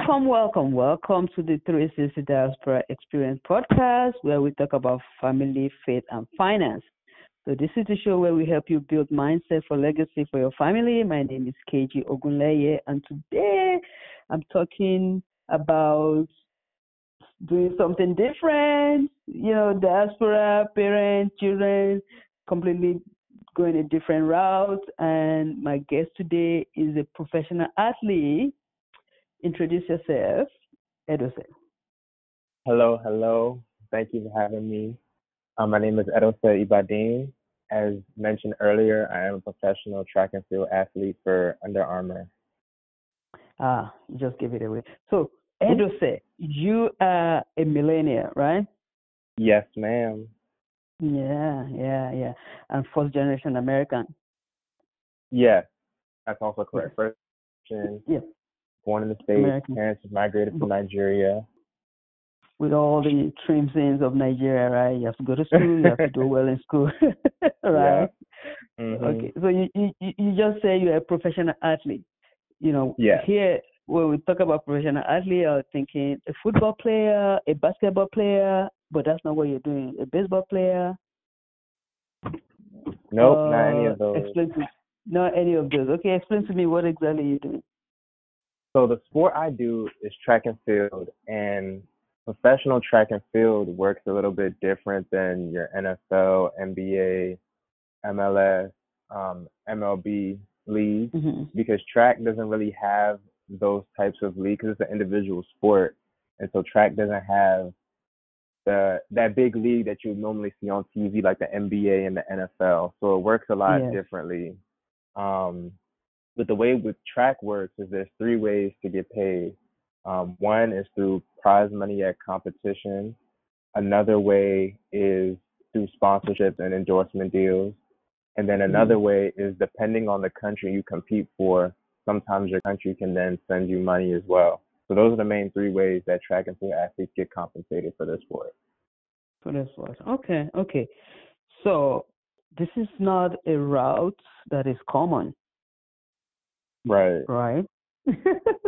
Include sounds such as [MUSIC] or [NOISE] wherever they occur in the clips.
Welcome, welcome, welcome to the 360 Diaspora Experience podcast, where we talk about family, faith, and finance. So this is the show where we help you build mindset for legacy for your family. My name is KG Ogunleye, and today I'm talking about doing something different. You know, diaspora, parents, children, completely going a different route. And my guest today is a professional athlete. Introduce yourself, Edose. Hello, hello. Thank you for having me. Um, my name is Edose Ibadin. As mentioned earlier, I am a professional track and field athlete for Under Armour. Ah, just give it away. So, Edose, you are a millennial, right? Yes, ma'am. Yeah, yeah, yeah. And first generation American. Yes, that's also correct. First generation, Yeah. Born in the States, American. parents migrated from Nigeria. With all the trim scenes of Nigeria, right? You have to go to school, you have to do well in school, [LAUGHS] [LAUGHS] right? Mhm. Okay. So you, you you just say you're a professional athlete. You know, yeah. here when we talk about professional athlete, I was thinking a football player, a basketball player, but that's not what you're doing. A baseball player. Nope, not any Uh, of those. Explain to not any of those. Okay, explain to me what exactly you're doing. So the sport I do is track and field, and professional track and field works a little bit different than your NFL, NBA, MLS, um, MLB leagues hmm because track doesn't really have those types of leagues. It's an individual sport, and so track doesn't have the that big league that you normally see on TV like the NBA and the NFL. So it works a lot Yes. differently. Um, but the way with track works is there's three ways to get paid. Um, one is through prize money at competition. Another way is through sponsorships and endorsement deals. And then another way is depending on the country you compete for, sometimes your country can then send you money as well. So those are the main three ways that track and field athletes get compensated for their sport. For this was okay, okay. So this is not a route that is common, Right. right? [LAUGHS]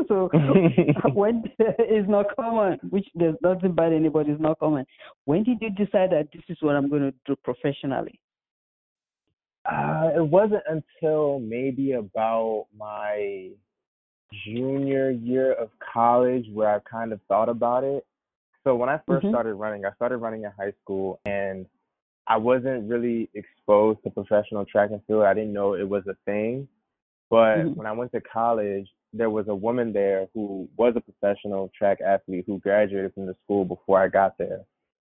so [LAUGHS] when [LAUGHS] it's not common, which there's nothing bad anybody is not common. When did you decide that this is what I'm going to do professionally? Uh, it wasn't until maybe about my junior year of college where I kind of thought about it. So when I 1st Mhm. started running, I started running in high school and I wasn't really exposed to professional track and field. I didn't know it was a thing. But Mhm. when I went to college, there was a woman there who was a professional track athlete who graduated from the school before I got there.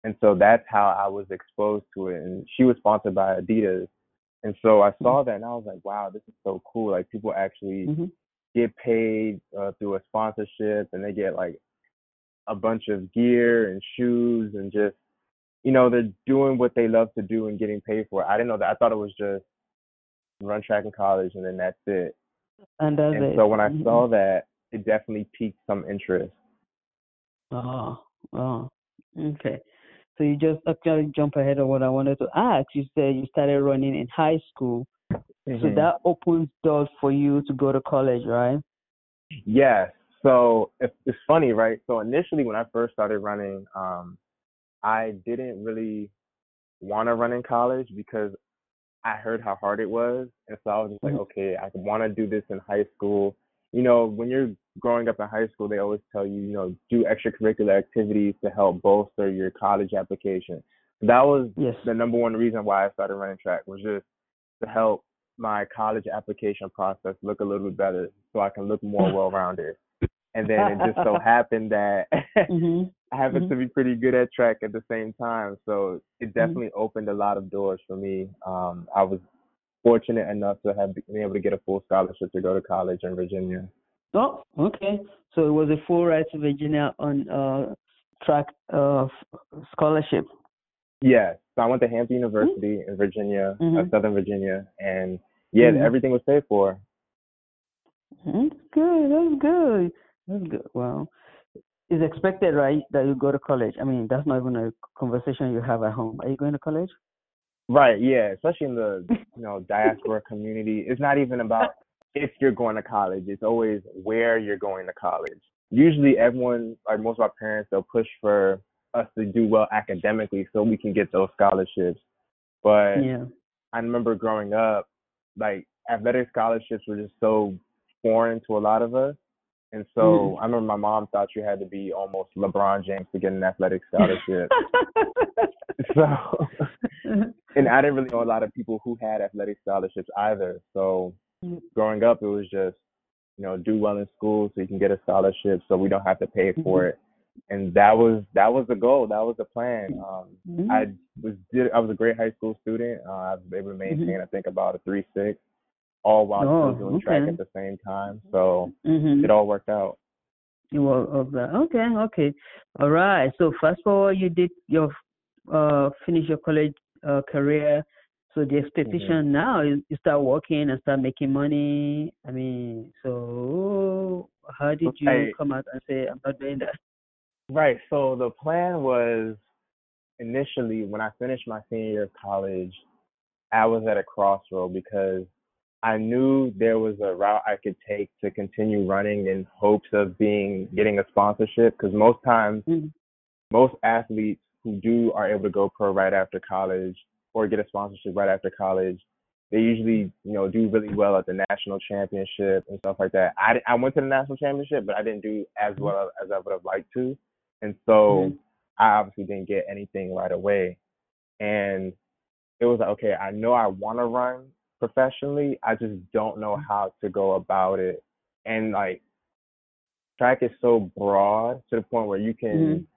And so that's how I was exposed to it. And she was sponsored by Adidas. And so I saw that and I was like, wow, this is so cool. Like people actually Mhm. get paid uh, through a sponsorship and they get like a bunch of gear and shoes and just, you know, they're doing what they love to do and getting paid for it. I didn't know that. I thought it was just run track in college and then that's it. And that's And it. so when I Mhm. saw that, it definitely piqued some interest. Oh, oh, okay. So you just actually jump ahead of what I wanted to ask. You said you started running in high school, so Mhm. that opens doors for you to go to college, right? Yes. So it's, it's funny, right? So initially, when I first started running, um, I didn't really want to run in college because I heard how hard it was, and so I was just like, Mhm. okay, I want to do this in high school. You know, when you're growing up in high school, they always tell you, you know, do extracurricular activities to help bolster your college application. That was Yes. the number one reason why I started running track was just to help my college application process look a little bit better so I can look more [LAUGHS] well rounded. And then it just so happened that hmm I happen Mhm. to be pretty good at track at the same time. So Mm-hmm. it definitely opened a lot of doors for me. Um, I was fortunate enough to have been able to get a full scholarship to go to college in Virginia. Oh, okay. So it was a full ride to Virginia on uh track uh scholarship. Yes. So I went to Hampton University in Virginia, uh, Mhm. Southern Virginia, and yeah, everything was paid for. That's good. That's good. That's good. Well, it's expected, right, that you go to college. I mean, that's not even a conversation you have at home. Are you going to college? Right, yeah, especially in the [LAUGHS] you know diaspora community. It's not even about if you're going to college. It's always where you're going to college. usually everyone, like most of our parents, they'll push for us to do well academically so we can get those scholarships. But Yeah. I remember growing up, like athletic scholarships were just so foreign to a lot of us. And so Mm. I remember my mom thought you had to be almost LeBron James to get an athletic [LAUGHS] scholarship. so, [LAUGHS] and I didn't really know a lot of people who had athletic scholarships either. So Mm. growing up, it was just, you know, do well in school so you can get a scholarship so we don't have to pay for Mhm. it. And that was that was the goal. That was the plan. Um, Mhm. I was did I was a great high school student. Uh, I was able to maintain I think about a three six, all while Oh, still doing track at the same time. So Mhm. it all worked out. You were. Okay, okay. All right. So fast forward, you did your uh finish your college uh career. So the expectation now is you start working and start making money. I mean, so how did you Right. come out and say I'm not doing that? Right. So the plan was initially when I finished my senior year of college, I was at a crossroad because I knew there was a route I could take to continue running in hopes of being getting a sponsorship because most times Mhm. most athletes who do are able to go pro right after college or get a sponsorship right after college they usually you know do really well at the national championship and stuff like that i, I went to the national championship but i didn't do as well as i would have liked to and so Mhm. i obviously didn't get anything right away and it was like okay i know i want to run professionally i just don't know how to go about it and like track is so broad to the point where you can Mhm.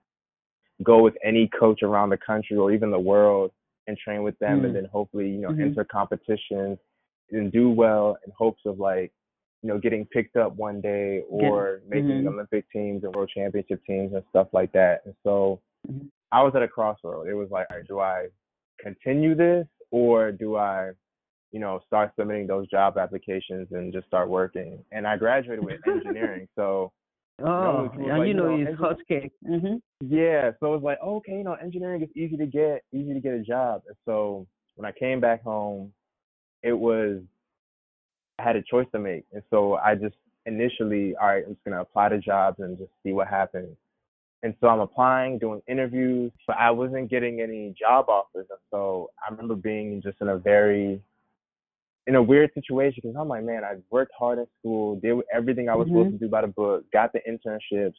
go with any coach around the country or even the world and train with them Mm. and then hopefully you know Mhm. enter competitions and do well in hopes of like you know getting picked up one day or making Mhm. olympic teams and world championship teams and stuff like that and so Mhm. i was at a crossroad it was like right, do i continue this or do i you know start submitting those job applications and just start working and i graduated with engineering so Oh, it was and like, you you know know, hot cake. Mhm. yeah, so it was like, okay, you know, engineering is easy to get, easy to get a job. And so when I came back home, it was I had a choice to make. And so I just initially, all right, I'm just gonna apply to jobs and just see what happens. And so I'm applying, doing interviews, but I wasn't getting any job offers. And so I remember being just in a very in a weird situation because I'm like, man, I worked hard in school, did everything I was supposed Mhm. to do by the book, got the internships,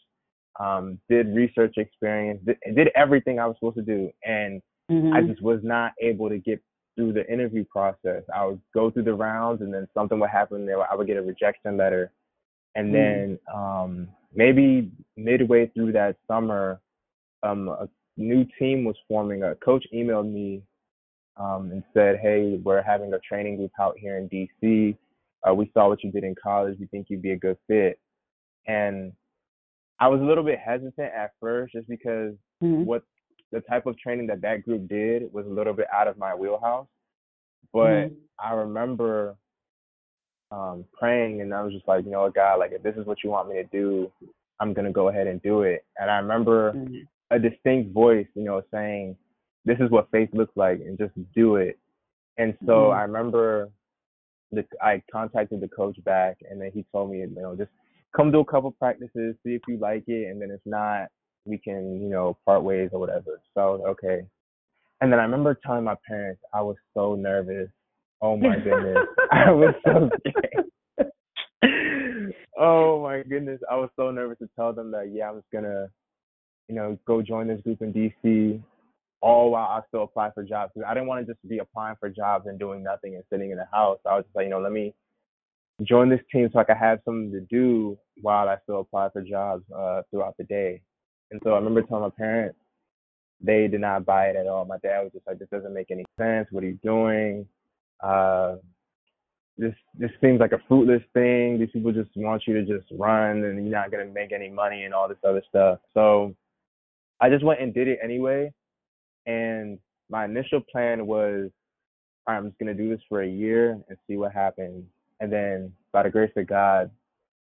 um, did research experience, did, did everything I was supposed to do, and I Mhm. just was not able to get through the interview process. I would go through the rounds, and then something would happen there. I would get a rejection letter, and Mm. then um, maybe midway through that summer, um, a new team was forming. A coach emailed me um, and said, "Hey, we're having a training group out here in DC. Uh, we saw what you did in college. We think you'd be a good fit." And I was a little bit hesitant at first, just because Mhm. what the type of training that that group did was a little bit out of my wheelhouse. But Mhm. I remember um, praying, and I was just like, you know, God, like if this is what you want me to do, I'm gonna go ahead and do it. And I remember Mhm. a distinct voice, you know, saying, "This is what faith looks like, and just do it." And so Mhm. I remember the I contacted the coach back, and then he told me, you know, just come do a couple practices, see if you like it, and then if not, we can, you know, part ways or whatever. So I was like, okay. And then I remember telling my parents I was so nervous. Oh my goodness, [LAUGHS] I was so scared. [LAUGHS] oh my goodness, I was so nervous to tell them that yeah, I was gonna, you know, go join this group in DC all while I still apply for jobs. I didn't want to just be applying for jobs and doing nothing and sitting in the house. I was just like, you know, let me join this team so I could have something to do while I still apply for jobs uh, throughout the day. And so I remember telling my parents, they did not buy it at all. My dad was just like, this doesn't make any sense. What are you doing? Uh, this this seems like a fruitless thing. These people just want you to just run and you're not gonna make any money and all this other stuff. So I just went and did it anyway. And my initial plan was, I'm just gonna do this for a year and see what happens. And then by the grace of God,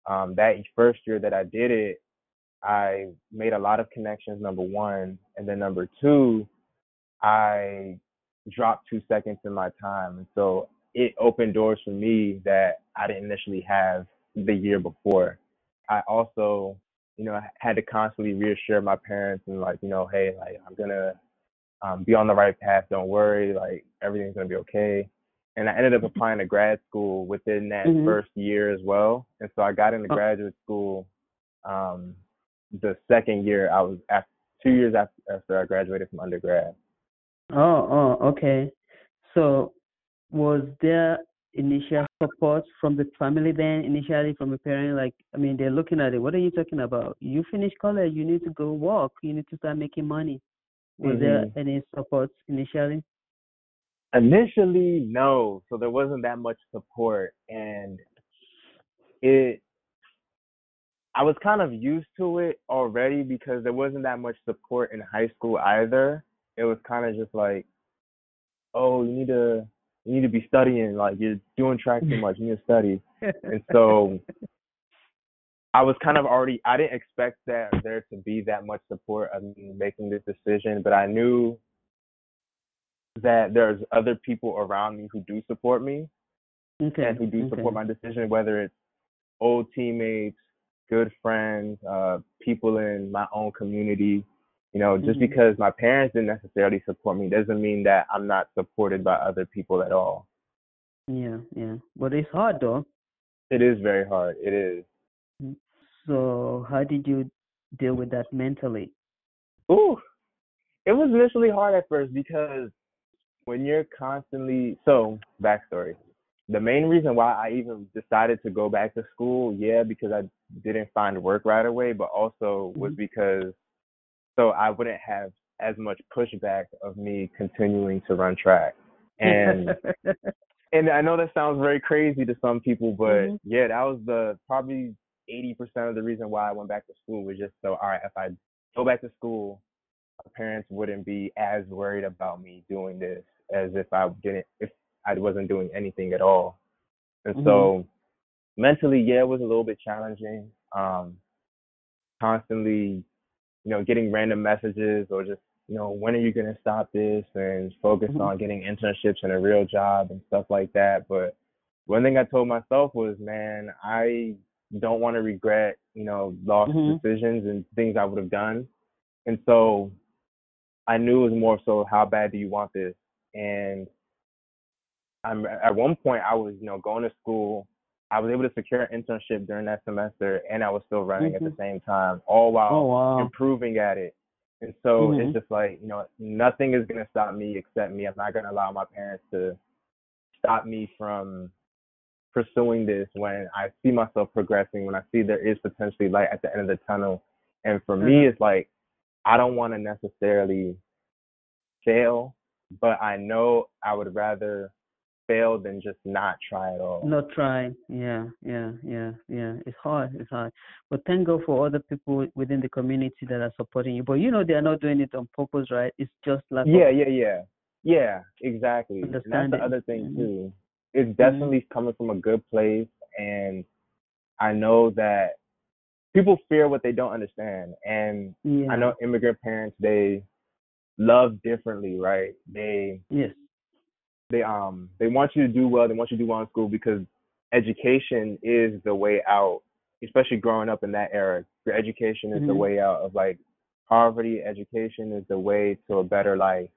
um, that first year that I did it, I made a lot of connections. Number one, and then number two, I dropped two seconds in my time, and so it opened doors for me that I didn't initially have the year before. I also you know, had to constantly reassure my parents and like, you know, hey, like I'm gonna um, be on the right path. Don't worry, like everything's gonna be okay. And I ended up applying to grad school within that Mhm. first year as well. And so I got into Oh. graduate school um, the second year. I was after two years after, after I graduated from undergrad. Oh, oh, okay. So, was there initial support from the family then, initially from the parent? Like, I mean, they're looking at it. What are you talking about? You finish college, you need to go work, you need to start making money. Was there Mhm. any support initially? Initially, no. So there wasn't that much support, and it. I was kind of used to it already because there wasn't that much support in high school either. It was kind of just like, oh, you need to you need to be studying. Like you're doing track too [LAUGHS] much. You need to study. And so [LAUGHS] I was kind of already. I didn't expect that there to be that much support of me making this decision, but I knew that there's other people around me who do support me okay. and who do okay. support my decision, whether it's old teammates, good friends, uh, people in my own community. You know, just Mhm. because my parents didn't necessarily support me doesn't mean that I'm not supported by other people at all. Yeah, yeah. But it's hard though. It is very hard. It is. So, how did you deal with that mentally? Ooh, it was initially hard at first because when you're constantly so backstory. The main reason why I even decided to go back to school, yeah, because I didn't find work right away, but also was Mhm. because so I wouldn't have as much pushback of me continuing to run track. And [LAUGHS] and I know that sounds very crazy to some people, but Mhm. yeah, that was the probably eighty percent of the reason why I went back to school was just so all right, if I go back to school, my parents wouldn't be as worried about me doing this as if I didn't if I wasn't doing anything at all. And so mentally, yeah, it was a little bit challenging. Um constantly, you know, getting random messages or just, you know, when are you gonna stop this and focus Mhm. on getting internships and a real job and stuff like that. But one thing I told myself was, man, I don't want to regret, you know, lost Mhm. decisions and things I would have done. And so I knew it was more so how bad do you want this? And I'm at one point I was, you know, going to school. I was able to secure an internship during that semester and I was still running at the Mhm. same time, all while Oh wow. improving at it. And so Mhm. it's just like, you know, nothing is gonna stop me except me. I'm not gonna allow my parents to stop me from pursuing this when I see myself progressing, when I see there is potentially light at the end of the tunnel. And for me Mhm. it's like I don't wanna necessarily fail, but I know I would rather fail than just not try at all. Not trying. Yeah, yeah, yeah, yeah. It's hard. It's hard. But thank God for other people within the community that are supporting you. But you know they are not doing it on purpose, right? It's just like Yeah, yeah, yeah. Yeah, exactly. And that's the other thing Mhm. too. It's definitely coming from a good place and I know that people fear what they don't understand. And yeah. I know immigrant parents they love differently, right? They Yes. they um they want you to do well, they want you to do well in school because education is the way out, especially growing up in that era. Your education is the Mhm. way out of like poverty, education is the way to a better life.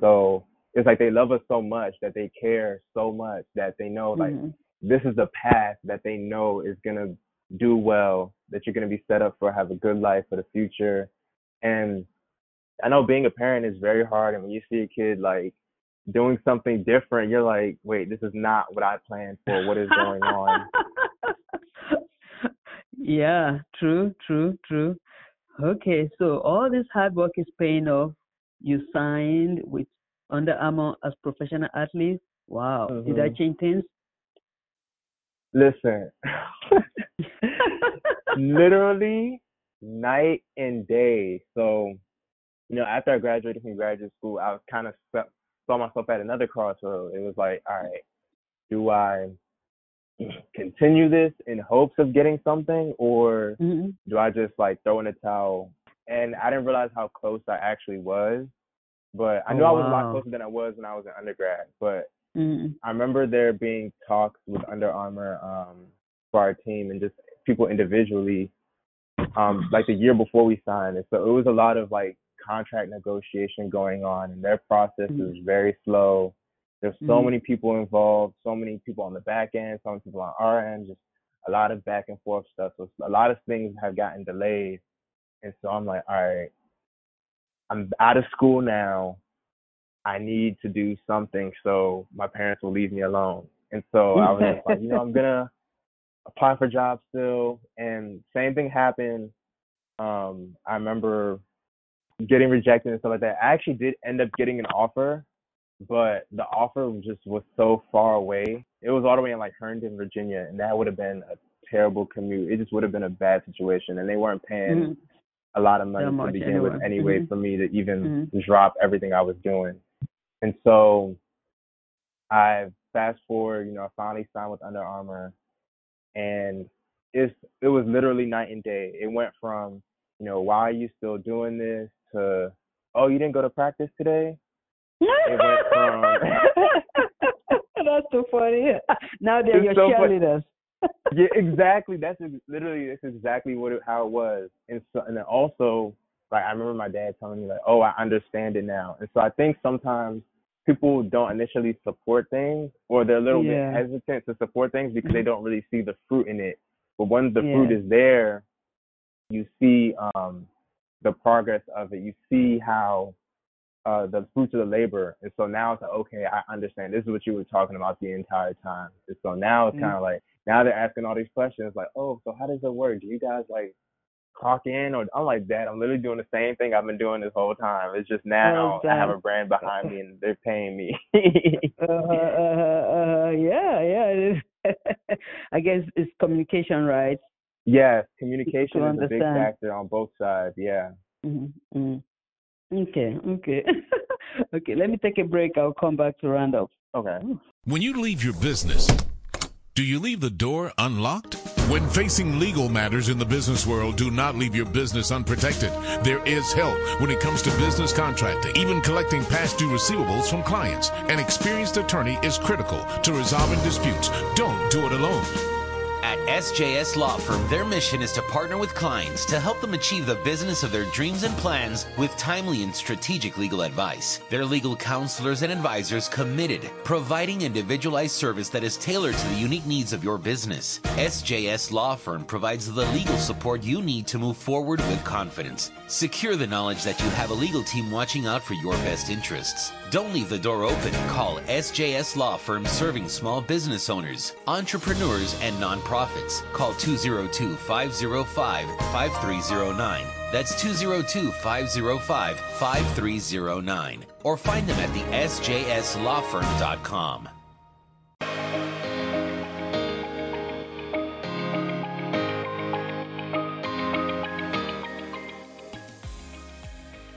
So it's like they love us so much that they care so much that they know like Mhm. this is the path that they know is gonna do well, that you're gonna be set up for have a good life for the future. And I know being a parent is very hard and when you see a kid like doing something different, you're like, wait, this is not what I planned for. What is going on? [LAUGHS] yeah, true, true, true. Okay, so all this hard work is paying off. You signed with Under Armour as professional athlete. Wow. Did that Mhm. change things? Listen, [LAUGHS] literally night and day. So, you know, after I graduated from graduate school, I was kind of saw myself at another crossroad. It was like, all right, do I continue this in hopes of getting something, or Mhm. do I just like throw in a towel? And I didn't realize how close I actually was. But I Oh, knew I was a lot closer than I was when I was in undergrad. But Mhm. I remember there being talks with Under Armour um, for our team and just people individually um, like the year before we signed it. So it was a lot of like contract negotiation going on, and their process mm-hmm. was very slow. There's so mm-hmm. many people involved, so many people on the back end, so many people on our end, just a lot of back and forth stuff. So a lot of things have gotten delayed. And so I'm like, all right, I'm out of school now. I need to do something so my parents will leave me alone. And so I was like, you know, I'm [LAUGHS] gonna apply for jobs still. And same thing happened. Um, I remember getting rejected and stuff like that. I actually did end up getting an offer, but the offer just was so far away. It was all the way in like Herndon, Virginia, and that would have been a terrible commute. It just would have been a bad situation, and they weren't paying mm-hmm. A lot of money to begin with anyway mm-hmm. for me to even mm-hmm. drop everything I was doing. And so I fast forward, you know, I finally signed with Under Armour, and it's it was literally night and day. It went from you know, why are you still doing this? To oh, you didn't go to practice today. it went from [LAUGHS] that's so funny. [LAUGHS] Now they're your so cheerleaders. Yeah, exactly. That's literally that's exactly what it, how it was. And so and then also like I remember my dad telling me like, oh, I understand it now. And so I think sometimes people don't initially support things or they're a little yeah. bit hesitant to support things because they don't really see the fruit in it. But once the yeah. fruit is there, you see um, the progress of it. You see how uh, the fruits of the labor. And so now it's like, okay, I understand. This is what you were talking about the entire time. And so now it's mm-hmm. kind of like, now they're asking all these questions like, oh, so how does it work? Do you guys like clock in? Or I'm like, Dad, I'm literally doing the same thing I've been doing this whole time. It's just now oh, I have a brand behind me and they're paying me. uh, uh, uh, yeah, yeah. [LAUGHS] I guess it's communication, right? Yes, communication is a big factor on both sides. Yeah. Mm-hmm. mm-hmm. Okay, okay. [LAUGHS] okay, let me take a break. I'll come back to round up. Okay. When you leave your business, do you leave the door unlocked? When facing legal matters in the business world, do not leave your business unprotected. There is help when it comes to business contracting, even collecting past due receivables from clients. An experienced attorney is critical to resolving disputes. Don't do it alone. At SJS Law Firm, their mission is to partner with clients to help them achieve the business of their dreams and plans with timely and strategic legal advice. Their legal counselors and advisors committed, providing individualized service that is tailored to the unique needs of your business. SJS Law Firm provides the legal support you need to move forward with confidence. Secure the knowledge that you have a legal team watching out for your best interests. Don't leave the door open. Call SJS Law Firm serving small business owners, entrepreneurs, and nonprofits. Call 202 505 5309. That's 202 505 5309. Or find them at the sjslawfirm.com.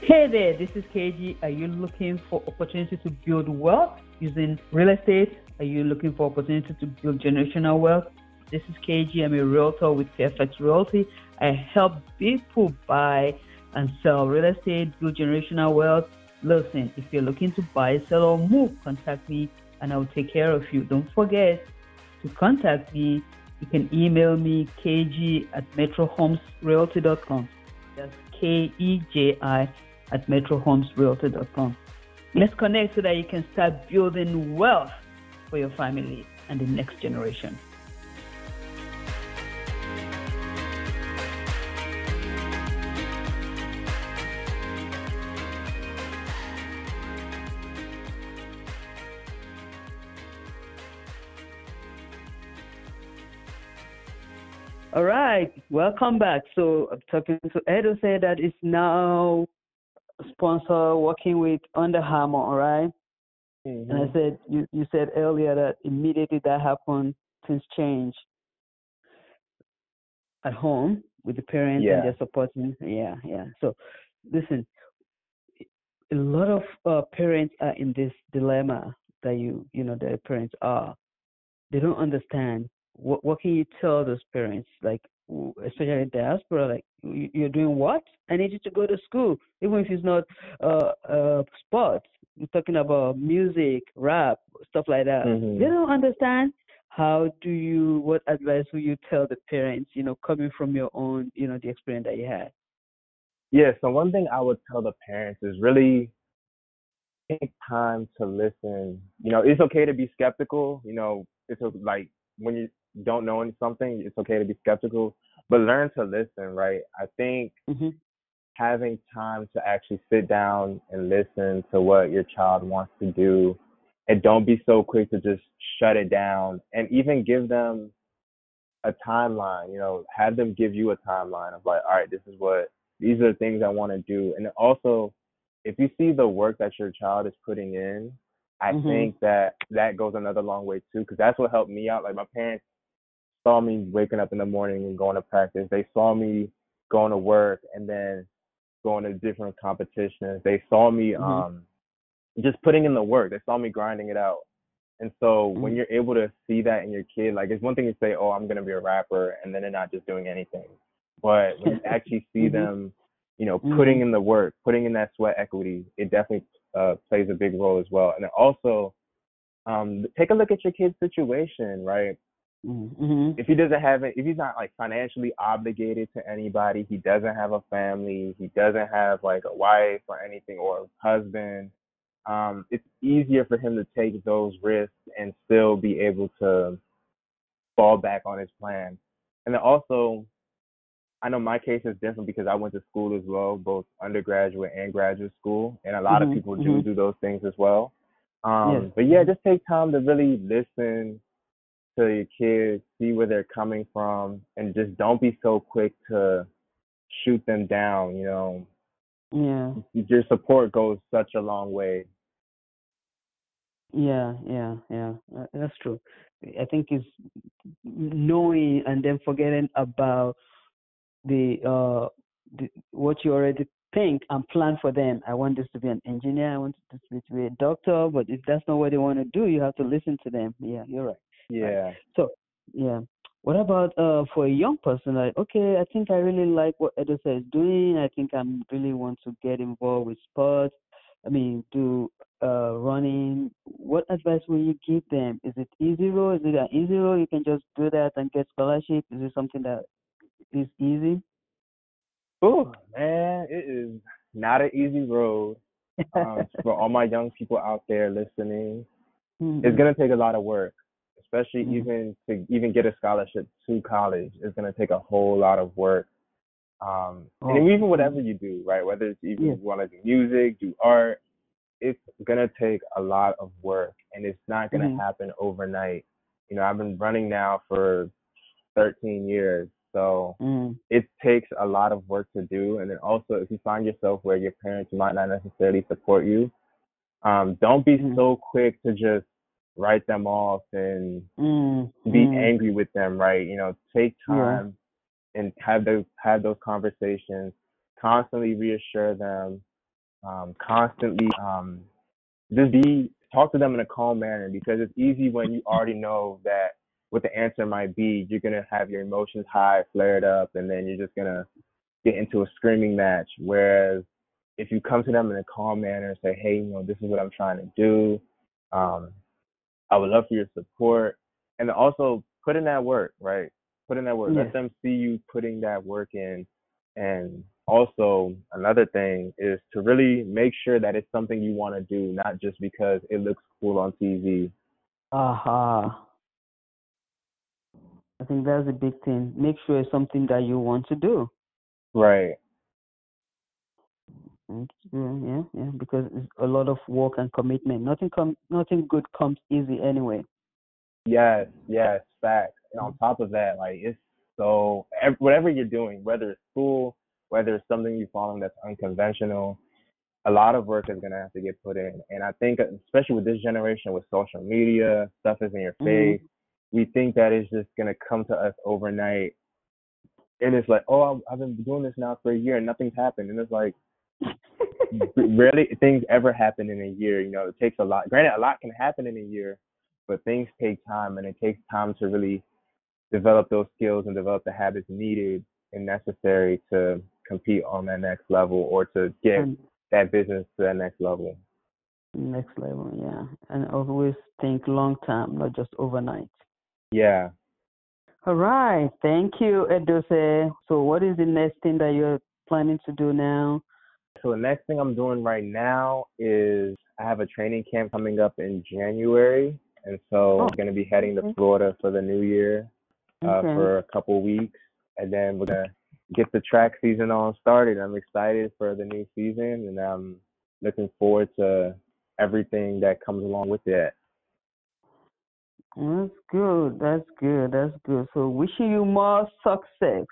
Hey there, this is KG. Are you looking for opportunity to build wealth using real estate? Are you looking for opportunity to build generational wealth? This is KG. I'm a realtor with Fairfax Realty. I help people buy and sell real estate, build generational wealth. Listen, if you're looking to buy, sell, or move, contact me and I'll take care of you. Don't forget to contact me. You can email me kg at metrohomesrealty.com. That's K E J I at metrohomesrealtor.com. Let's connect so that you can start building wealth for your family and the next generation. All right, welcome back. So I'm talking to Edo said that it's now sponsor working with Under Armour, all right? mm-hmm. And I said, you, you said earlier that immediately that happened, things changed at home with the parents yeah. and they're supporting. Yeah, yeah. So listen, a lot of uh, parents are in this dilemma that you, you know, their parents are. They don't understand. What, what can you tell those parents? Like, especially in diaspora, like you're doing what? I need you to go to school, even if it's not uh, uh, sports. We're talking about music, rap, stuff like that. Mm-hmm. They don't understand. how do you what advice will you tell the parents you know coming from your own you know the experience that you had Yeah, so one thing I would tell the parents is really take time to listen. You know, it's okay to be skeptical. You know, it's like when you don't know something, it's okay to be skeptical, but learn to listen, right? I think mhm having time to actually sit down and listen to what your child wants to do and don't be so quick to just shut it down and even give them a timeline you know have them give you a timeline of like all right this is what these are the things i want to do and also if you see the work that your child is putting in i Mhm. think that that goes another long way too because that's what helped me out like my parents saw me waking up in the morning and going to practice they saw me going to work and then going to different competitions. They saw me Mhm. um just putting in the work. They saw me grinding it out. And so when Mhm. you're able to see that in your kid, like it's one thing to say, "Oh, I'm gonna be a rapper," and then they're not just doing anything. But when you [LAUGHS] actually see Mhm. them, you know, Mhm. putting in the work, putting in that sweat equity, it definitely uh, plays a big role as well. And also, um, take a look at your kid's situation, right? Mhm. if he doesn't have it, if he's not like financially obligated to anybody, he doesn't have a family, he doesn't have like a wife or anything or a husband, um, it's easier for him to take those risks and still be able to fall back on his plan. And then also, I know my case is different because I went to school as well, both undergraduate and graduate school, and a lot of Mhm, people do mhm. do those things as well. Um, Yes. But yeah, just take time to really listen to your kids, see where they're coming from, and just don't be so quick to shoot them down. You know, Yeah. your support goes such a long way. Yeah, yeah, yeah. Uh, That's true. I think it's knowing and then forgetting about the uh the, what you already think and plan for them. I want this to be an engineer. I want this to be a doctor. But if that's not what they want to do, you have to listen to them. Yeah, you're right. Yeah. So yeah. What about uh for a young person like okay, I think I really like what Edosa is doing. I think I'm really want to get involved with sports. I mean do uh running. What advice will you give them? Is it easy road? Is it an easy road? You can just do that and get scholarship? Is it something that is easy? Oh man, it is not an easy road. Um, [LAUGHS] for all my young people out there listening, Mhm. it's gonna take a lot of work, especially Mhm. even to even get a scholarship to college. is gonna take a whole lot of work. Um, Oh, and even whatever you do, right? Whether it's even Yeah. you want to do music, do art, it's gonna take a lot of work, and it's not gonna Mhm. happen overnight. You know, I've been running now for 13 years, so Mm. it takes a lot of work to do. And then also, if you find yourself where your parents might not necessarily support you, um, don't be Mhm. so quick to just write them off and Mm. be mm. angry with them, right? You know, take Yeah. time and have those have those conversations. Constantly reassure them. Um, constantly um, just be talk to them in a calm manner because it's easy when you already know that what the answer might be. You're gonna have your emotions high, flared up, and then you're just gonna get into a screaming match. Whereas if you come to them in a calm manner and say, "Hey, you know, this is what I'm trying to do. Um, I would love for your support," and also put in that work, right? Put in that work. Yes. Let them see you putting that work in. And also another thing is to really make sure that it's something you want to do, not just because it looks cool on TV. Aha. Uh-huh. I think that's a big thing. Make sure it's something that you want to do. Right. Yeah, yeah, yeah. Because it's a lot of work and commitment. Nothing come, nothing good comes easy anyway. Yes, yes, facts. And on top of that, like it's so whatever you're doing, whether it's school, whether it's something you're following that's unconventional, a lot of work is gonna have to get put in. And I think, especially with this generation, with social media, stuff is in your Mhm. face. We think that it's just gonna come to us overnight, and it's like, oh, I've been doing this now for a year and nothing's happened. And it's like, [LAUGHS] rarely things ever happen in a year. You know, it takes a lot. Granted, a lot can happen in a year, but things take time, and it takes time to really develop those skills and develop the habits needed and necessary to compete on that next level or to get And that business to that next level. next level, yeah. And always think long term, not just overnight. Yeah. All right. Thank you, Edose. So, what is the next thing that you're planning to do now? So, the next thing I'm doing right now is I have a training camp coming up in January. And so, Oh, I'm going to be heading to. Florida for the new year uh, Okay. for a couple weeks. And then we're going to get the track season on started. I'm excited for the new season and I'm looking forward to everything that comes along with it. That's good. That's good. That's good. So, wishing you more success,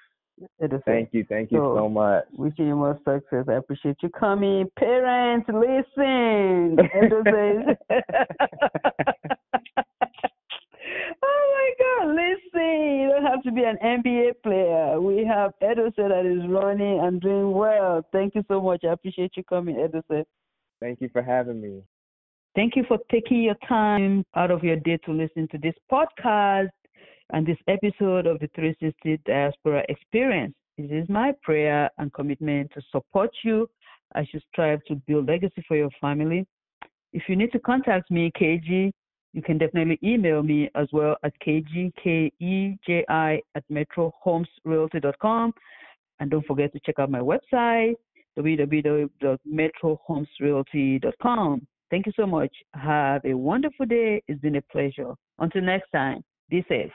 Edose. Thank you. Thank you So- so much. Wishing you more success. I appreciate you coming. Parents, listen. [LAUGHS] Edose. [LAUGHS] oh my God, listen. You don't have to be an NBA player. We have Edose that is running and doing well. Thank you so much. I appreciate you coming, Edose. Thank you for having me. Thank you for taking your time out of your day to listen to this podcast and this episode of the 360 Diaspora Experience. It is my prayer and commitment to support you as you strive to build legacy for your family. If you need to contact me, KG, you can definitely email me as well at kgkeji at metrohomesrealty.com. And don't forget to check out my website, www.metrohomesrealty.com. Thank you so much. Have a wonderful day. It's been a pleasure. Until next time, be safe.